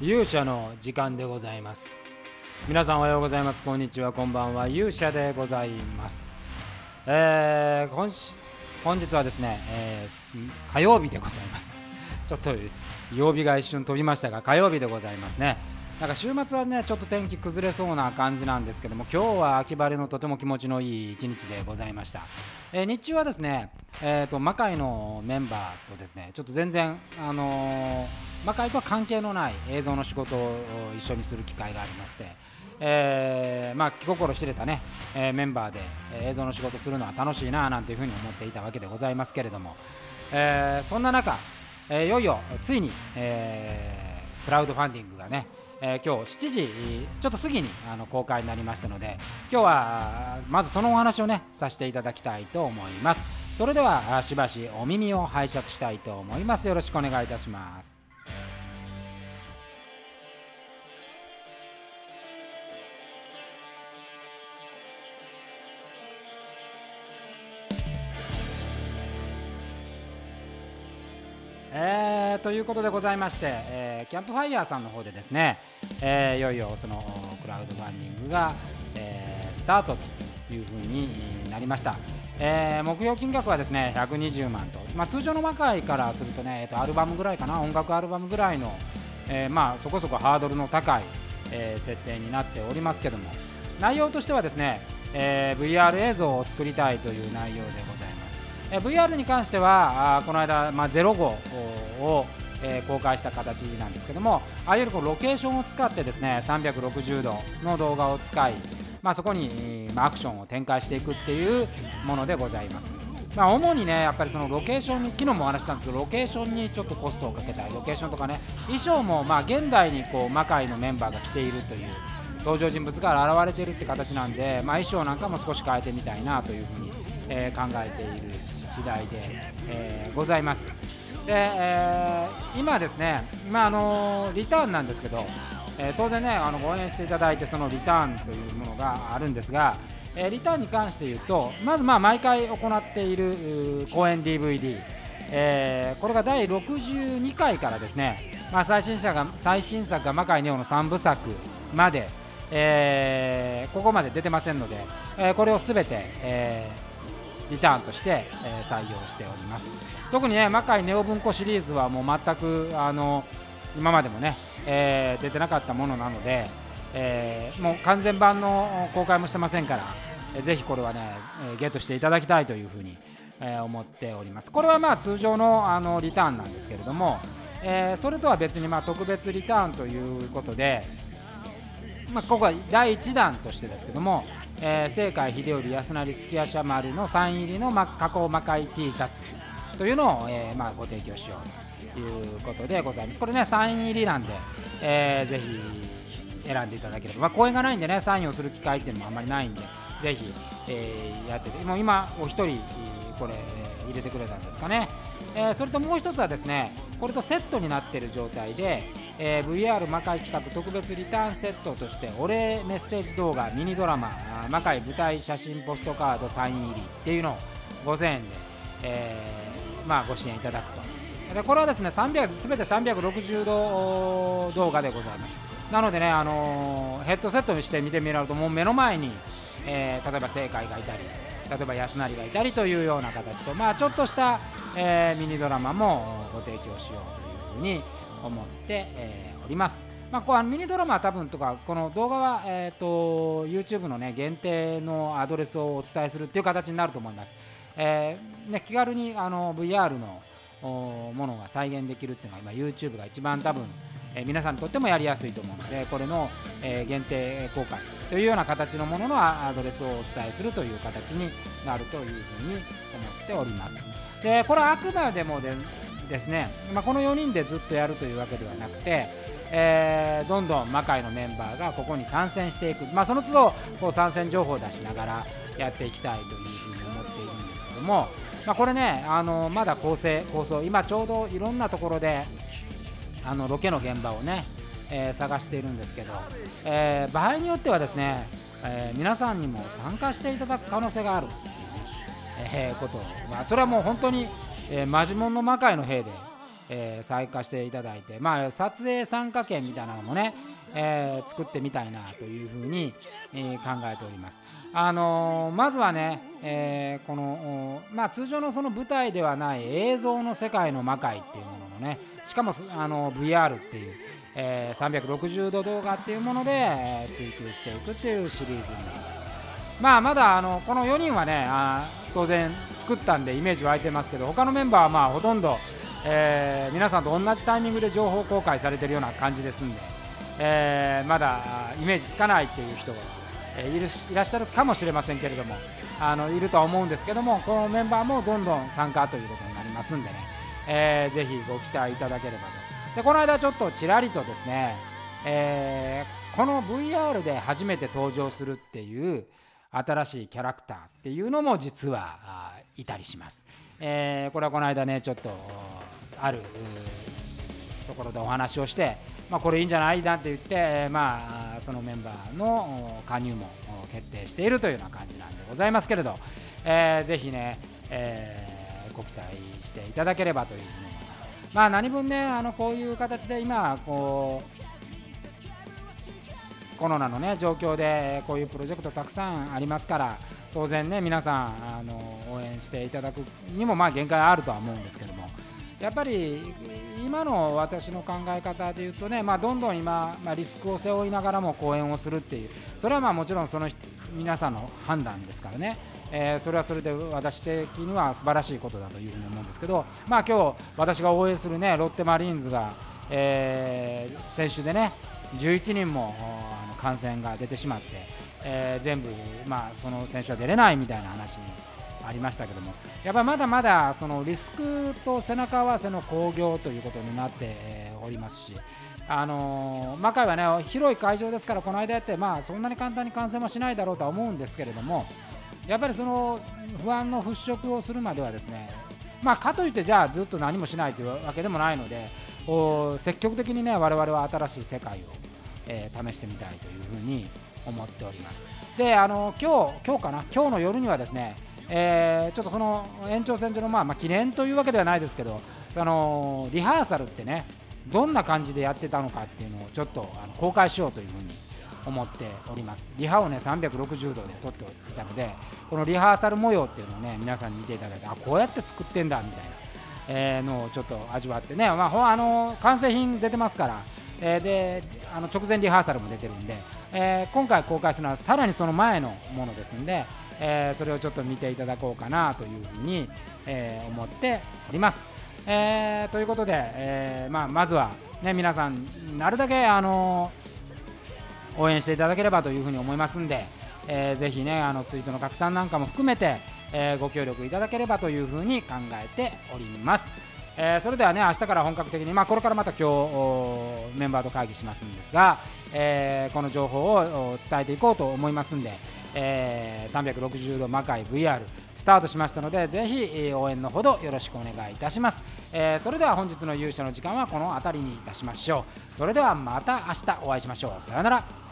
勇者の時間でございます。皆さんおはようございます。こんにちは。こんばんは。勇者でございます。えー、本日はですね、えー、火曜日でございます。ちょっと曜日が一瞬飛びましたが火曜日でございますね。なんか週末はねちょっと天気崩れそうな感じなんですけども今日は秋晴れのとても気持ちのいい一日でございました、えー、日中はですね、えーと、魔界のメンバーとですねちょっと全然あのー、魔界とは関係のない映像の仕事を一緒にする機会がありましてえー、まあ、気心知れたね、えー、メンバーで、映像の仕事するのは楽しいななんていうふうに思っていたわけでございますけれども、えそんな中、えいよいよついに、えクラウドファンディングがねえー、今日7時ちょっと過ぎにあの公開になりましたので今日はまずそのお話をねさせていただきたいと思います。それではしばしお耳を拝借したいと思います。よろしくお願いいたします。ー、ということでございまして、えー、キャンプファイヤーさんの方でですね、えー、いよいよそのクラウドファンディングが、えー、スタートというふうになりました、えー、目標金額はですね120万と、まあ、通常の魔界からするとね、えー、とアルバムぐらいかな音楽アルバムぐらいの、えー、まあそこそこハードルの高い、えー、設定になっておりますけども。内容としてはですね、えー、VR 映像を作りたいという内容でございます。え VR に関してはあこの間、まあ、0号を、えー、公開した形なんですけどもああいうロケーションを使ってですね360度の動画を使い、まあ、そこに、まあ、アクションを展開していくっていうものでございます。まあ、主にね、やっぱりそのロケーションに、昨日もお話したんですけど、ロケーションにちょっとコストをかけたい、ロケーションとかね、衣装もまあ現代にこう魔界のメンバーが着ているという登場人物が現れているって形なんで、まあ、衣装なんかも少し変えてみたいなというふうに、えー、考えている次第で、えー、ございます。で、えー、今ですね、今あのリターンなんですけど、えー、当然ねあのご応援していただいてそのリターンというものがあるんですが、えリターンに関して言うとまずまあ毎回行っている公演 DVD、えこれが第62回からですね、まあ、最新作が最新作が魔界ネオの3部作まで、えここまで出てませんので、えこれをすべて、えーリターンとして、えー、採用しております。特にね魔界ネオ文庫シリーズはもう全くあの今までもね、えー、出てなかったものなので、えー、もう完全版の公開もしてませんから、えー、ぜひこれはね、えー、ゲットしていただきたいというふうに、えー、思っております。これはまあ通常のあのリターンなんですけれども、えー、それとは別にまあ特別リターンということで、まあ、ここは第1弾としてですけども、えー、清海秀頼安成月足丸のサイン入りの、加工魔界 T シャツというのを、えーまあ、ご提供しようということでございます。これねサイン入りなんで、えー、ぜひ選んでいただければ、まあ、公演がないんでねサインをする機会っていうのもあんまりないんでぜひ、えー、やってて。もう今お一人これ入れてくれたんですかね、え、それともう一つはですねこれとセットになってる状態で、えー、VR 魔界企画特別リターンセットとしてお礼メッセージ動画ミニドラマ魔界舞台写真ポストカードサイン入りっていうのを5000円で、えー、まあ、ご支援いただくと。でこれはですね300全て360度動画でございます。なのでね、あのー、ヘッドセットにして見てみられるともう目の前に、えー、例えば正解がいたり例えば安成がいたりというような形と、まあ、ちょっとした、えー、ミニドラマもご提供しようというふうに思って、おります。まあ、こうミニドラマは多分とかこの動画は、えーと、YouTube の、ね、限定のアドレスをお伝えするっていう形になると思います。えーね、気軽にあの VR のものが再現できるっていうのが今 YouTube が一番多分、え、皆さんにとってもやりやすいと思うのでこれの、え、限定公開というような形のもののアドレスをお伝えするという形になるというふうに思っております。でこれはあくまでもでですね、まあ、この4人でずっとやるというわけではなくて、えー、どんどん魔界のメンバーがここに参戦していく、まあ、その都度こう参戦情報を出しながらやっていきたいというふうに思っているんですけども、まあ、これねあのまだ構成構想今ちょうどいろんなところであのロケの現場をねえー、探しているんですけど、えー、場合によってはですね、え、皆さんにも参加していただく可能性があるっていうね、え、ことまあ、それはもう本当に、えー、マジモンの魔界の兵で、えー、参加していただいて、まあ、撮影参加券みたいなのもね、えー、作ってみたいなというふうに、えー、考えております。あのー、まずはね、えこの、まあ、通常のその舞台ではない映像の世界の魔界っていうもののねしかもあの VR っていう、え360度動画っていうもので、え追求していくっていうシリーズになります。まあ、まだあのこの4人はねあ当然作ったんでイメージ湧いてますけど他のメンバーはまあほとんど、えー、皆さんと同じタイミングで情報公開されてるような感じですんで、えー、まだイメージつかないっていう人が、えー、いるいらっしゃるかもしれませんけれどもあのいるとは思うんですけどもこのメンバーもどんどん参加ということになりますんでね、えー、ぜひご期待いただければと。でこの間ちょっとちらりとですね、えー、この VR で初めて登場するっていう新しいキャラクターっていうのも実はいたりします。えー、これはこの間ねちょっとあるところでお話をして、まあ、これいいんじゃないなって言って、まあ、そのメンバーの加入も決定しているというような感じなんでございますけれど、えー、ぜひね、えー、ご期待していただければというふうに思います。まあ、何分ねあのこういう形で今こうコロナの、ね、状況でこういうプロジェクトたくさんありますから当然ね皆さんあの応援していただくにもまあ限界あるとは思うんですけども。やっぱり今の私の考え方でいうとね、まあ、どんどん今、まあ、リスクを背負いながらも講演をするっていう。それはまあもちろんその皆さんの判断ですからね、えー、それはそれで私的には素晴らしいことだというふうに思うんですけど、まあ、今日私が応援するねロッテマリーンズが、えー、先週でね11人も感染が出てしまって、えー、全部、まあ、その選手は出れないみたいな話にありましたけどもやっぱりまだまだそのリスクと背中合わせの興行ということになっておりますし。あのー、魔界はね広い会場ですからこの間やって、まあ、そんなに簡単に感染はしないだろうとは思うんですけれどもやっぱりその不安の払拭をするまではですねまあ、かといってじゃあずっと何もしないというわけでもないので積極的にね我々は新しい世界をえー、試してみたいというふうに思っております。で、あの今日今日かな、今日の夜にはですね、えー、ちょっとこの延長線上の、まあ、まあ、記念というわけではないですけど、あのリハーサルってね、どんな感じでやってたのかっていうのをちょっとあの公開しようというふうに思っております。リハをね、360度で撮っていたので、このリハーサル模様っていうのをね、皆さんに見ていただいて、あこうやって作ってんだみたいな、えー、のをちょっと味わってね、まあ、あの完成品出てますから、えー、であの直前リハーサルも出てるんで、えー、今回公開するのはさらにその前のものですんで、えー、それをちょっと見ていただこうかなというふうに、え思っております。えということで、えまあ、まずは、ね、皆さんなるだけ、あの応援していただければというふうに思いますんで、えー、ぜひねあのツイートの拡散なんかも含めて、えー、ご協力いただければというふうに考えております。えー、それではね明日から本格的に、まあ、これからまた今日メンバーと会議しますんですが、えー、この情報を伝えていこうと思いますんで、えー、360度魔界 VR スタートしましたのでぜひ応援のほどよろしくお願いいたします、えー、それでは本日の勇者の時間はこの辺りにいたしましょう。それではまた明日お会いしましょう。さようなら。